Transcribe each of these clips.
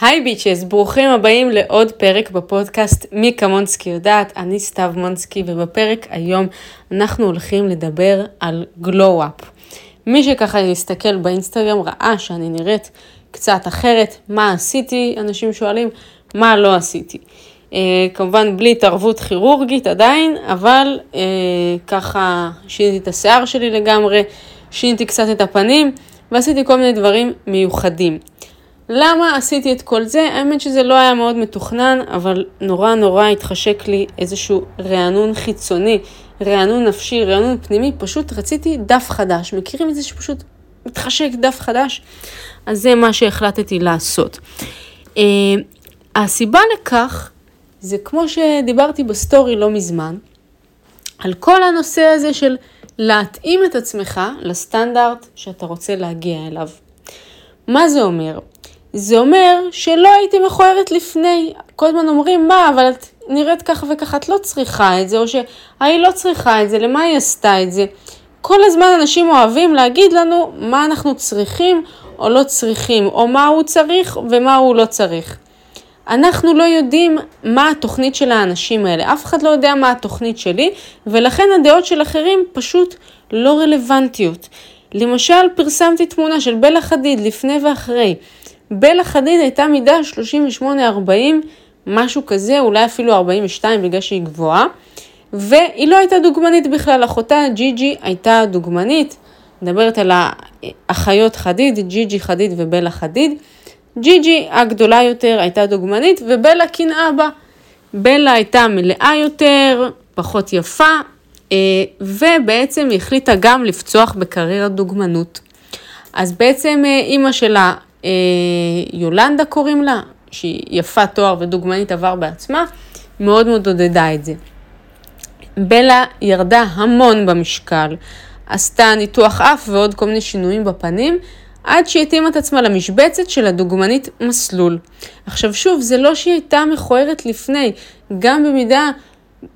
היי ביצ'ס, ברוכים הבאים לעוד פרק בפודקאסט מי כמונסקי יודעת, אני סתיו מונסקי ובפרק היום אנחנו הולכים לדבר על גלו-אפ. מי שככה יסתכל באינסטגרם ראה שאני נראית קצת אחרת, מה עשיתי, אנשים שואלים, מה לא עשיתי. Uh, כמובן בלי התערבות כירורגית עדיין, אבל uh, ככה שיניתי את השיער שלי לגמרי, שיניתי קצת את הפנים ועשיתי כל מיני דברים מיוחדים. למה עשיתי את כל זה? האמת שזה לא היה מאוד מתוכנן, אבל נורא נורא התחשק לי איזשהו רענון חיצוני, רענון נפשי, רענון פנימי, פשוט רציתי דף חדש. מכירים את זה שפשוט מתחשק דף חדש? אז זה מה שהחלטתי לעשות. Uh, הסיבה לכך זה כמו שדיברתי בסטורי לא מזמן, על כל הנושא הזה של להתאים את עצמך לסטנדרט שאתה רוצה להגיע אליו. מה זה אומר? זה אומר שלא הייתי מכוערת לפני. כל הזמן אומרים, מה, אבל את נראית ככה וככה, את לא צריכה את זה, או שהיא לא צריכה את זה, למה היא עשתה את זה? כל הזמן אנשים אוהבים להגיד לנו מה אנחנו צריכים או לא צריכים, או מה הוא צריך ומה הוא לא צריך. אנחנו לא יודעים מה התוכנית של האנשים האלה, אף אחד לא יודע מה התוכנית שלי, ולכן הדעות של אחרים פשוט לא רלוונטיות. למשל, פרסמתי תמונה של בלה חדיד לפני ואחרי. בלה חדיד הייתה מידה 38-40, משהו כזה, אולי אפילו 42 בגלל שהיא גבוהה, והיא לא הייתה דוגמנית בכלל, אחותה ג'י ג'י הייתה דוגמנית, מדברת על האחיות חדיד, ג'י ג'י חדיד ובלה חדיד. ג'י ג'י הגדולה יותר הייתה דוגמנית ובלה קנאה בה. בלה הייתה מלאה יותר, פחות יפה, אה, ובעצם היא החליטה גם לפצוח בקריירת דוגמנות. אז בעצם אה, אימא שלה יולנדה קוראים לה, שהיא יפה תואר ודוגמנית עבר בעצמה, מאוד מאוד עודדה את זה. בלה ירדה המון במשקל, עשתה ניתוח אף ועוד כל מיני שינויים בפנים, עד שהיא התאימה את עצמה למשבצת של הדוגמנית מסלול. עכשיו שוב, זה לא שהיא הייתה מכוערת לפני, גם במידה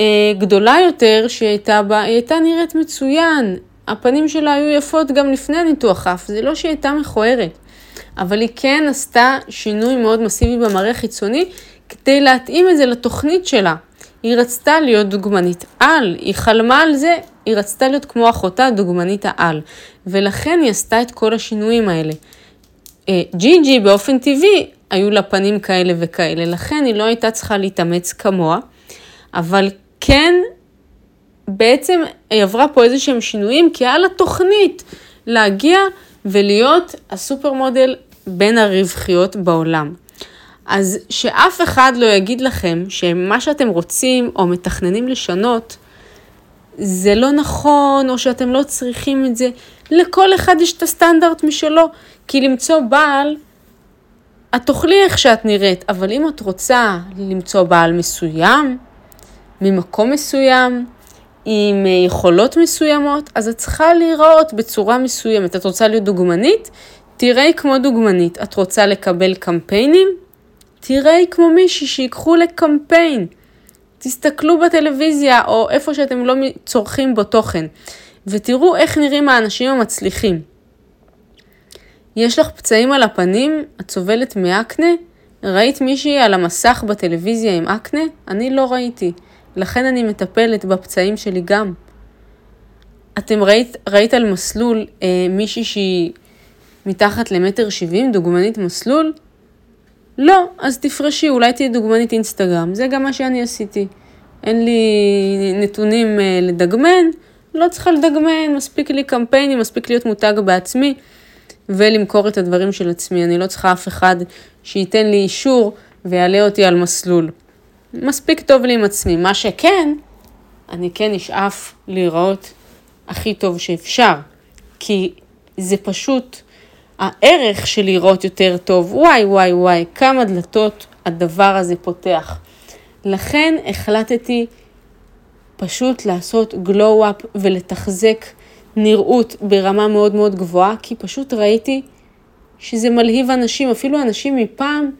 אה, גדולה יותר שהיא הייתה בה, היא הייתה נראית מצוין. הפנים שלה היו יפות גם לפני הניתוח אף, זה לא שהיא הייתה מכוערת. אבל היא כן עשתה שינוי מאוד מסיבי במראה חיצוני כדי להתאים את זה לתוכנית שלה. היא רצתה להיות דוגמנית על, היא חלמה על זה, היא רצתה להיות כמו אחותה דוגמנית העל, ולכן היא עשתה את כל השינויים האלה. אה, ג'י ג'י באופן טבעי היו לה פנים כאלה וכאלה, לכן היא לא הייתה צריכה להתאמץ כמוה, אבל כן, בעצם היא עברה פה איזה שהם שינויים, כי היה לה תוכנית להגיע ולהיות הסופר מודל בין הרווחיות בעולם. אז שאף אחד לא יגיד לכם שמה שאתם רוצים או מתכננים לשנות, זה לא נכון, או שאתם לא צריכים את זה. לכל אחד יש את הסטנדרט משלו, כי למצוא בעל, את תאכלי איך שאת נראית, אבל אם את רוצה למצוא בעל מסוים, ממקום מסוים, עם יכולות מסוימות, אז את צריכה להיראות בצורה מסוימת. את רוצה להיות דוגמנית? תראי כמו דוגמנית. את רוצה לקבל קמפיינים? תראי כמו מישהי שיקחו לקמפיין. תסתכלו בטלוויזיה או איפה שאתם לא צורכים בו תוכן, ותראו איך נראים האנשים המצליחים. יש לך פצעים על הפנים? את סובלת מאקנה? ראית מישהי על המסך בטלוויזיה עם אקנה? אני לא ראיתי. לכן אני מטפלת בפצעים שלי גם. אתם ראית, ראית על מסלול אה, מישהי שהיא מתחת למטר שבעים, דוגמנית מסלול? לא, אז תפרשי, אולי תהיה דוגמנית אינסטגרם. זה גם מה שאני עשיתי. אין לי נתונים אה, לדגמן, לא צריכה לדגמן, מספיק לי קמפיינים, מספיק להיות מותג בעצמי ולמכור את הדברים של עצמי. אני לא צריכה אף אחד שייתן לי אישור ויעלה אותי על מסלול. מספיק טוב לי עם עצמי. מה שכן, אני כן אשאף להיראות הכי טוב שאפשר, כי זה פשוט הערך של לראות יותר טוב, וואי וואי וואי, כמה דלתות הדבר הזה פותח. לכן החלטתי פשוט לעשות גלו-אפ ולתחזק נראות ברמה מאוד מאוד גבוהה, כי פשוט ראיתי שזה מלהיב אנשים, אפילו אנשים מפעם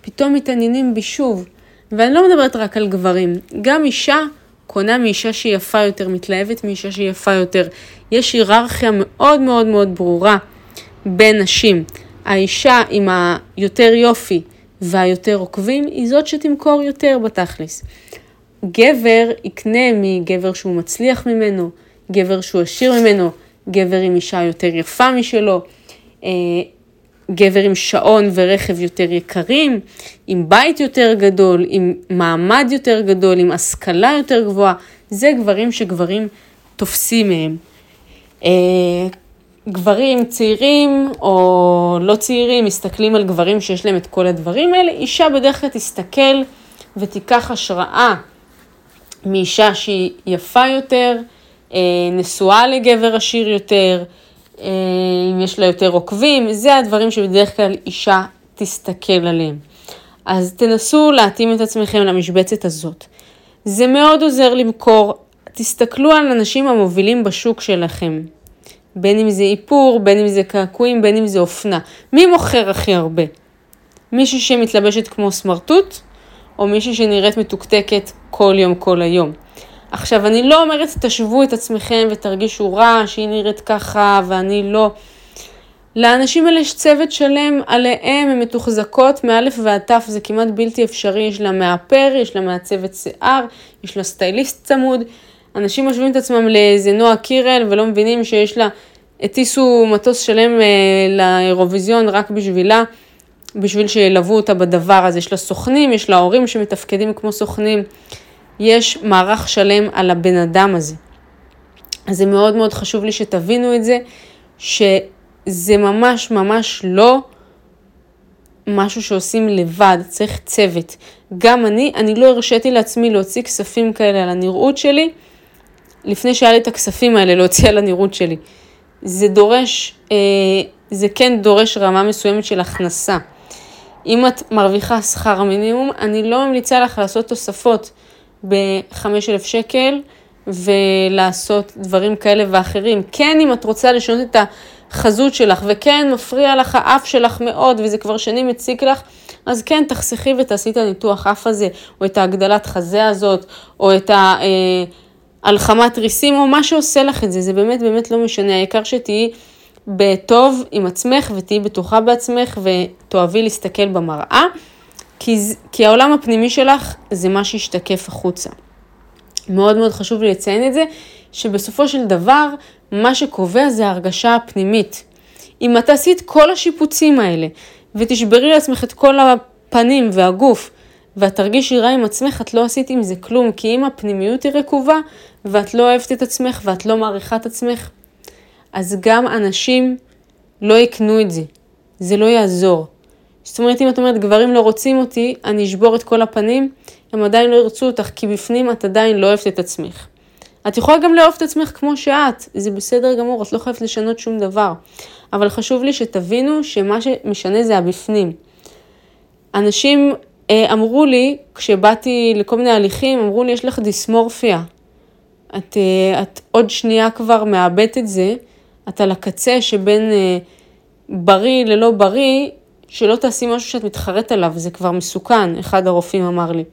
פתאום מתעניינים בי שוב. ואני לא מדברת רק על גברים, גם אישה קונה מאישה שהיא יפה יותר, מתלהבת מאישה שהיא יפה יותר. יש היררכיה מאוד מאוד מאוד ברורה בין נשים. האישה עם היותר יופי והיותר עוקבים, היא זאת שתמכור יותר בתכלס. גבר יקנה מגבר שהוא מצליח ממנו, גבר שהוא עשיר ממנו, גבר עם אישה יותר יפה משלו, אה, גבר עם שעון ורכב יותר יקרים, עם בית יותר גדול, עם מעמד יותר גדול, עם השכלה יותר גבוהה, זה גברים שגברים תופסים מהם. גברים צעירים או לא צעירים מסתכלים על גברים שיש להם את כל הדברים האלה, אישה בדרך כלל תסתכל ותיקח השראה מאישה שהיא יפה יותר, אה, נשואה לגבר עשיר יותר, אה, אם יש לה יותר עוקבים, זה הדברים שבדרך כלל אישה תסתכל עליהם. אז תנסו להתאים את עצמכם למשבצת הזאת. זה מאוד עוזר למכור. תסתכלו על אנשים המובילים בשוק שלכם. בין אם זה איפור, בין אם זה קעקועים, בין אם זה אופנה. מי מוכר הכי הרבה? מישהי שמתלבשת כמו סמרטוט, או מישהי שנראית מתוקתקת כל יום, כל היום. עכשיו, אני לא אומרת תשוו את עצמכם ותרגישו רע שהיא נראית ככה ואני לא. לאנשים האלה יש צוות שלם עליהם, הן מתוחזקות מאלף ועד תף, זה כמעט בלתי אפשרי, יש לה מאפר, יש לה מעצבת שיער, יש לה סטייליסט צמוד. אנשים משווים את עצמם לאיזה נועה קירל ולא מבינים שיש לה, הטיסו מטוס שלם אה, לאירוויזיון רק בשבילה, בשביל שילוו אותה בדבר הזה. יש לה סוכנים, יש לה הורים שמתפקדים כמו סוכנים. יש מערך שלם על הבן אדם הזה. אז זה מאוד מאוד חשוב לי שתבינו את זה, שזה ממש ממש לא משהו שעושים לבד, צריך צוות. גם אני, אני לא הרשיתי לעצמי להוציא כספים כאלה על הנראות שלי, לפני שהיה לי את הכספים האלה להוציא על הנראות שלי. זה דורש, אה, זה כן דורש רמה מסוימת של הכנסה. אם את מרוויחה שכר המינימום, אני לא ממליצה לך לעשות תוספות. ב-5,000 שקל ולעשות דברים כאלה ואחרים. כן, אם את רוצה לשנות את החזות שלך, וכן מפריע לך האף שלך מאוד, וזה כבר שנים מציק לך, אז כן, תחסכי ותעשי את הניתוח אף הזה, או את ההגדלת חזה הזאת, או את ההלחמת ריסים, או מה שעושה לך את זה, זה באמת באמת לא משנה, העיקר שתהיי בטוב עם עצמך ותהיי בטוחה בעצמך ותאהבי להסתכל במראה. כי, כי העולם הפנימי שלך זה מה שישתקף החוצה. מאוד מאוד חשוב לי לציין את זה, שבסופו של דבר, מה שקובע זה ההרגשה הפנימית. אם את עשית כל השיפוצים האלה, ותשברי לעצמך את כל הפנים והגוף, ואת תרגישי רע עם עצמך, את לא עשית עם זה כלום, כי אם הפנימיות היא רקובה, ואת לא אוהבת את עצמך, ואת לא מעריכה את עצמך, אז גם אנשים לא יקנו את זה. זה לא יעזור. זאת אומרת, אם את אומרת, גברים לא רוצים אותי, אני אשבור את כל הפנים, הם עדיין לא ירצו אותך, כי בפנים את עדיין לא אוהבת את עצמך. את יכולה גם לאהוב את עצמך כמו שאת, זה בסדר גמור, את לא חייבת לשנות שום דבר. אבל חשוב לי שתבינו שמה שמשנה זה הבפנים. אנשים אה, אמרו לי, כשבאתי לכל מיני הליכים, אמרו לי, יש לך דיסמורפיה. את, אה, את עוד שנייה כבר מאבדת את זה, את על הקצה שבין אה, בריא ללא בריא, שלא תעשי משהו שאת מתחרט עליו, זה כבר מסוכן, אחד הרופאים אמר לי.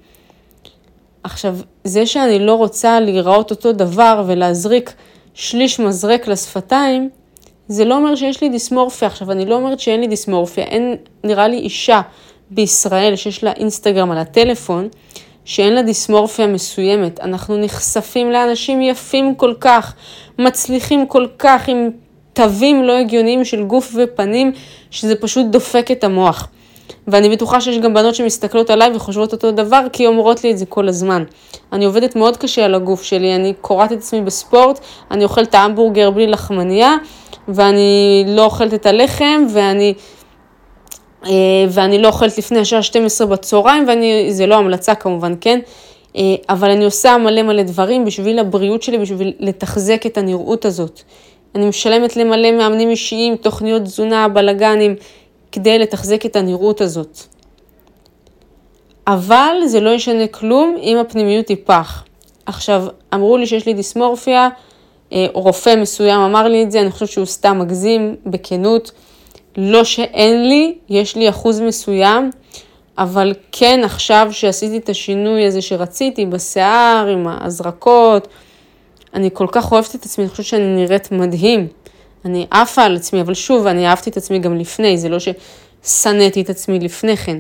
עכשיו, זה שאני לא רוצה להיראות אותו דבר ולהזריק שליש מזרק לשפתיים, זה לא אומר שיש לי דיסמורפיה. עכשיו, אני לא אומרת שאין לי דיסמורפיה, אין, נראה לי אישה בישראל שיש לה אינסטגרם על הטלפון, שאין לה דיסמורפיה מסוימת. אנחנו נחשפים לאנשים יפים כל כך, מצליחים כל כך, עם תווים לא הגיוניים של גוף ופנים, שזה פשוט דופק את המוח. ואני בטוחה שיש גם בנות שמסתכלות עליי וחושבות אותו דבר, כי אומרות לי את זה כל הזמן. אני עובדת מאוד קשה על הגוף שלי, אני קורעת את עצמי בספורט, אני אוכלת את ההמבורגר בלי לחמניה, ואני לא אוכלת את הלחם, ואני, ואני לא אוכלת לפני השעה 12 בצהריים, וזה לא המלצה כמובן, כן? אה, אבל אני עושה מלא מלא דברים בשביל הבריאות שלי, בשביל לתחזק את הנראות הזאת. אני משלמת למלא מאמנים אישיים, תוכניות תזונה, בלאגנים, כדי לתחזק את הנראות הזאת. אבל זה לא ישנה כלום אם הפנימיות היא פח. עכשיו, אמרו לי שיש לי דיסמורפיה, אה, רופא מסוים אמר לי את זה, אני חושבת שהוא סתם מגזים, בכנות. לא שאין לי, יש לי אחוז מסוים, אבל כן עכשיו שעשיתי את השינוי הזה שרציתי בשיער, עם ההזרקות, אני כל כך אוהבת את עצמי, אני חושבת שאני נראית מדהים. אני עפה על עצמי, אבל שוב, אני אהבתי את עצמי גם לפני, זה לא ש... שנאתי את עצמי לפני כן.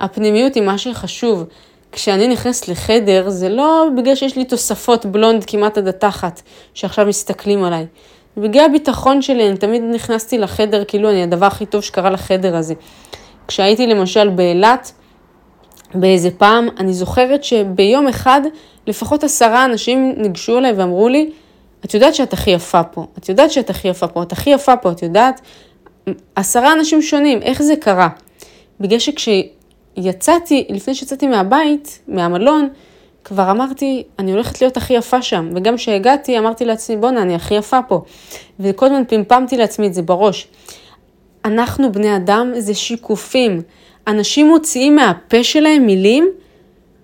הפנימיות היא מה שחשוב. כשאני נכנסת לחדר, זה לא בגלל שיש לי תוספות בלונד כמעט עד התחת, שעכשיו מסתכלים עליי. בגלל הביטחון שלי, אני תמיד נכנסתי לחדר כאילו אני הדבר הכי טוב שקרה לחדר הזה. כשהייתי למשל באילת, באיזה פעם, אני זוכרת שביום אחד לפחות עשרה אנשים ניגשו אליי ואמרו לי, את יודעת שאת הכי יפה פה, את יודעת שאת הכי יפה פה, את הכי יפה פה, את יודעת? עשרה אנשים שונים, איך זה קרה? בגלל שכשיצאתי, לפני שיצאתי מהבית, מהמלון, כבר אמרתי, אני הולכת להיות הכי יפה שם. וגם כשהגעתי, אמרתי לעצמי, בואנה, אני הכי יפה פה. וכל הזמן פמפמתי לעצמי את זה בראש. אנחנו בני אדם זה שיקופים. אנשים מוציאים מהפה שלהם מילים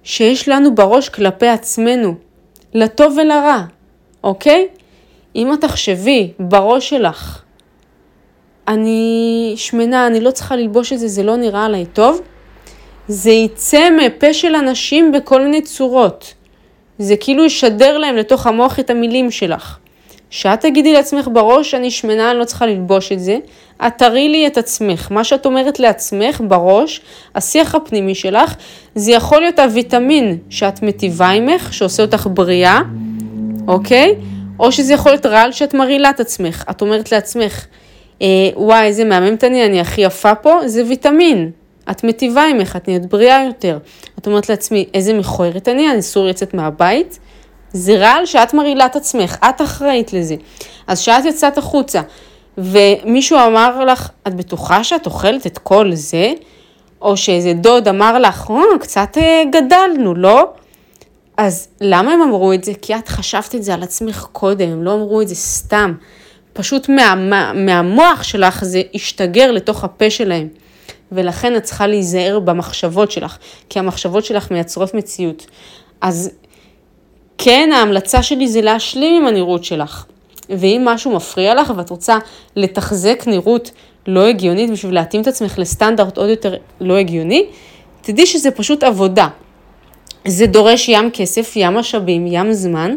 שיש לנו בראש כלפי עצמנו, לטוב ולרע, אוקיי? אם את תחשבי בראש שלך, אני שמנה, אני לא צריכה ללבוש את זה, זה לא נראה עליי טוב, זה יצא מפה של אנשים בכל מיני צורות. זה כאילו ישדר להם לתוך המוח את המילים שלך. שאת תגידי לעצמך בראש, אני שמנה, אני לא צריכה ללבוש את זה, את תראי לי את עצמך. מה שאת אומרת לעצמך בראש, השיח הפנימי שלך, זה יכול להיות הוויטמין שאת מטיבה עמך, שעושה אותך בריאה, אוקיי? או שזה יכול להיות רעל שאת מרעילה את עצמך. את אומרת לעצמך, אה, וואי, איזה מהממת אני, אני הכי יפה פה, זה ויטמין. את מטיבה עמך, את נהיית בריאה יותר. את אומרת לעצמי, איזה מכוערת אני, אני אסור לצאת מהבית. זה רעל שאת מרעילה את עצמך, את אחראית לזה. אז כשאת יצאת החוצה ומישהו אמר לך, את בטוחה שאת אוכלת את כל זה? או שאיזה דוד אמר לך, אה, קצת אה, גדלנו, לא? אז למה הם אמרו את זה? כי את חשבת את זה על עצמך קודם, הם לא אמרו את זה סתם. פשוט מה, מה, מהמוח שלך זה השתגר לתוך הפה שלהם. ולכן את צריכה להיזהר במחשבות שלך, כי המחשבות שלך מייצרות מציאות. אז כן, ההמלצה שלי זה להשלים עם הנראות שלך. ואם משהו מפריע לך ואת רוצה לתחזק נראות לא הגיונית בשביל להתאים את עצמך לסטנדרט עוד יותר לא הגיוני, תדעי שזה פשוט עבודה. זה דורש ים כסף, ים משאבים, ים זמן,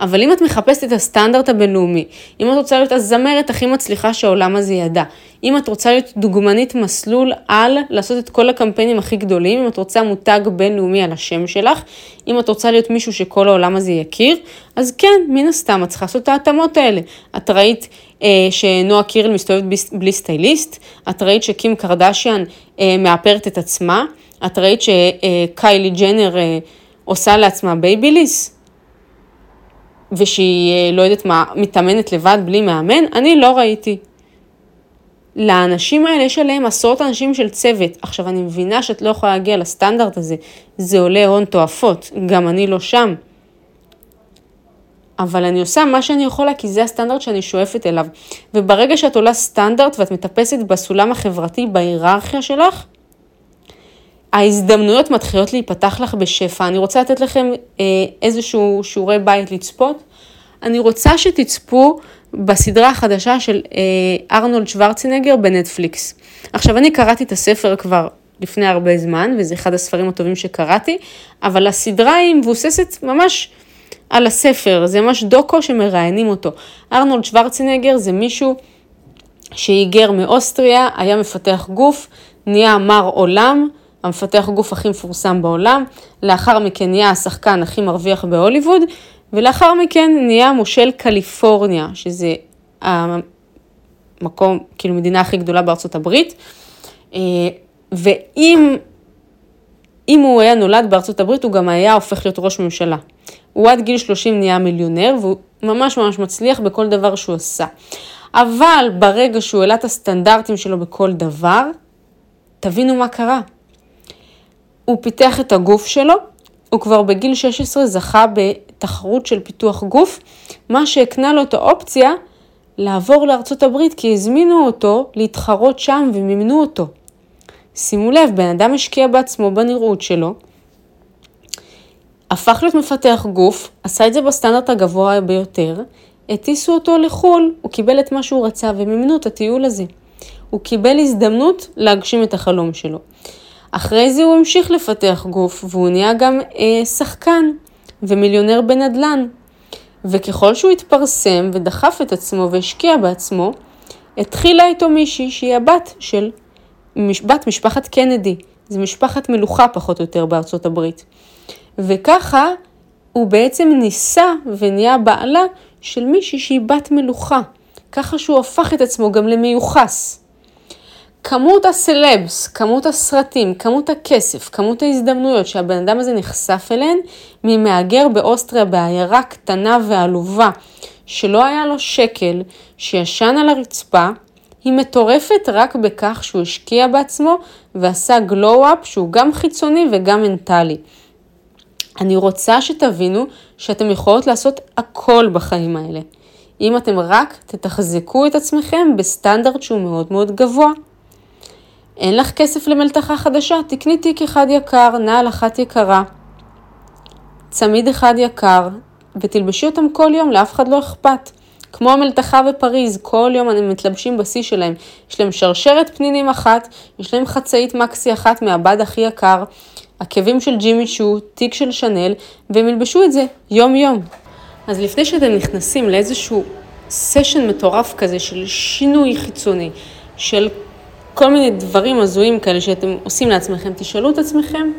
אבל אם את מחפשת את הסטנדרט הבינלאומי, אם את רוצה להיות הזמרת הכי מצליחה שהעולם הזה ידע, אם את רוצה להיות דוגמנית מסלול על לעשות את כל הקמפיינים הכי גדולים, אם את רוצה מותג בינלאומי על השם שלך, אם את רוצה להיות מישהו שכל העולם הזה יכיר, אז כן, מן הסתם, את צריכה לעשות את ההתאמות האלה. את ראית אה, שנועה קירל מסתובבת בלי סטייליסט, את ראית שקים קרדשיאן אה, מאפרת את עצמה, את ראית שקיילי ג'נר אה, עושה לעצמה בייביליס? ושהיא, אה, לא יודעת מה, מתאמנת לבד בלי מאמן? אני לא ראיתי. לאנשים האלה יש עליהם עשרות אנשים של צוות. עכשיו, אני מבינה שאת לא יכולה להגיע לסטנדרט הזה, זה עולה הון תועפות, גם אני לא שם. אבל אני עושה מה שאני יכולה כי זה הסטנדרט שאני שואפת אליו. וברגע שאת עולה סטנדרט ואת מטפסת בסולם החברתי, בהיררכיה שלך, ההזדמנויות מתחילות להיפתח לך בשפע. אני רוצה לתת לכם אה, איזשהו שיעורי בית לצפות. אני רוצה שתצפו בסדרה החדשה של אה, ארנולד שוורצינגר בנטפליקס. עכשיו, אני קראתי את הספר כבר לפני הרבה זמן, וזה אחד הספרים הטובים שקראתי, אבל הסדרה היא מבוססת ממש על הספר, זה ממש דוקו שמראיינים אותו. ארנולד שוורצינגר זה מישהו שהיגר מאוסטריה, היה מפתח גוף, נהיה מר עולם, המפתח גוף הכי מפורסם בעולם, לאחר מכן נהיה השחקן הכי מרוויח בהוליווד, ולאחר מכן נהיה מושל קליפורניה, שזה המקום, כאילו מדינה הכי גדולה בארצות הברית. אה, ואם אם הוא היה נולד בארצות הברית, הוא גם היה הופך להיות ראש ממשלה. הוא עד גיל 30 נהיה מיליונר, והוא ממש ממש מצליח בכל דבר שהוא עשה. אבל ברגע שהוא העלה את הסטנדרטים שלו בכל דבר, תבינו מה קרה. הוא פיתח את הגוף שלו, הוא כבר בגיל 16 זכה בתחרות של פיתוח גוף, מה שהקנה לו את האופציה לעבור לארצות הברית, כי הזמינו אותו להתחרות שם ומימנו אותו. שימו לב, בן אדם השקיע בעצמו בנראות שלו, הפך להיות מפתח גוף, עשה את זה בסטנדרט הגבוה ביותר, הטיסו אותו לחו"ל, הוא קיבל את מה שהוא רצה ומימנו את הטיול הזה. הוא קיבל הזדמנות להגשים את החלום שלו. אחרי זה הוא המשיך לפתח גוף והוא נהיה גם אה, שחקן ומיליונר בנדל"ן. וככל שהוא התפרסם ודחף את עצמו והשקיע בעצמו, התחילה איתו מישהי שהיא הבת של בת משפחת קנדי, זה משפחת מלוכה פחות או יותר בארצות הברית. וככה הוא בעצם נישא ונהיה בעלה של מישהי שהיא בת מלוכה. ככה שהוא הפך את עצמו גם למיוחס. כמות הסלבס, כמות הסרטים, כמות הכסף, כמות ההזדמנויות שהבן אדם הזה נחשף אליהן ממהגר באוסטריה בעיירה קטנה ועלובה, שלא היה לו שקל, שישן על הרצפה, היא מטורפת רק בכך שהוא השקיע בעצמו ועשה גלו-אפ שהוא גם חיצוני וגם מנטלי. אני רוצה שתבינו שאתם יכולות לעשות הכל בחיים האלה. אם אתם רק תתחזקו את עצמכם בסטנדרט שהוא מאוד מאוד גבוה. אין לך כסף למלתחה חדשה? תקני תיק אחד יקר, נעל אחת יקרה, צמיד אחד יקר, ותלבשי אותם כל יום, לאף אחד לא אכפת. כמו המלתחה בפריז, כל יום הם מתלבשים בשיא שלהם. יש להם שרשרת פנינים אחת, יש להם חצאית מקסי אחת מהבד הכי יקר, עקבים של ג'ימי שו, תיק של שנל, והם ילבשו את זה יום-יום. אז לפני שאתם נכנסים לאיזשהו סשן מטורף כזה של שינוי חיצוני, של כל מיני דברים הזויים כאלה שאתם עושים לעצמכם, תשאלו את עצמכם,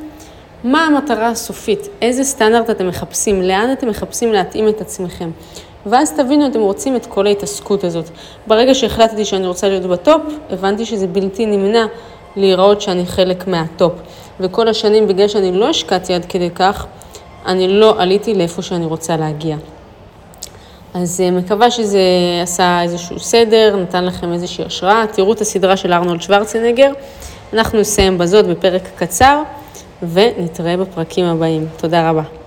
מה המטרה הסופית? איזה סטנדרט אתם מחפשים? לאן אתם מחפשים להתאים את עצמכם? ואז תבינו, אתם רוצים את כל ההתעסקות הזאת. ברגע שהחלטתי שאני רוצה להיות ב top, הבנתי שזה בלתי נמנע להיראות שאני חלק מה top. וכל השנים, בגלל שאני לא השקעתי עד כדי כך, אני לא עליתי לאיפה שאני רוצה להגיע. אז אה, מקווה שזה עשה איזשהו סדר, נתן לכם איזושהי השראה. תראו את הסדרה של ארנולד שוורצנגר. אנחנו נסיים בזאת בפרק קצר, ונתראה בפרקים הבאים. תודה רבה.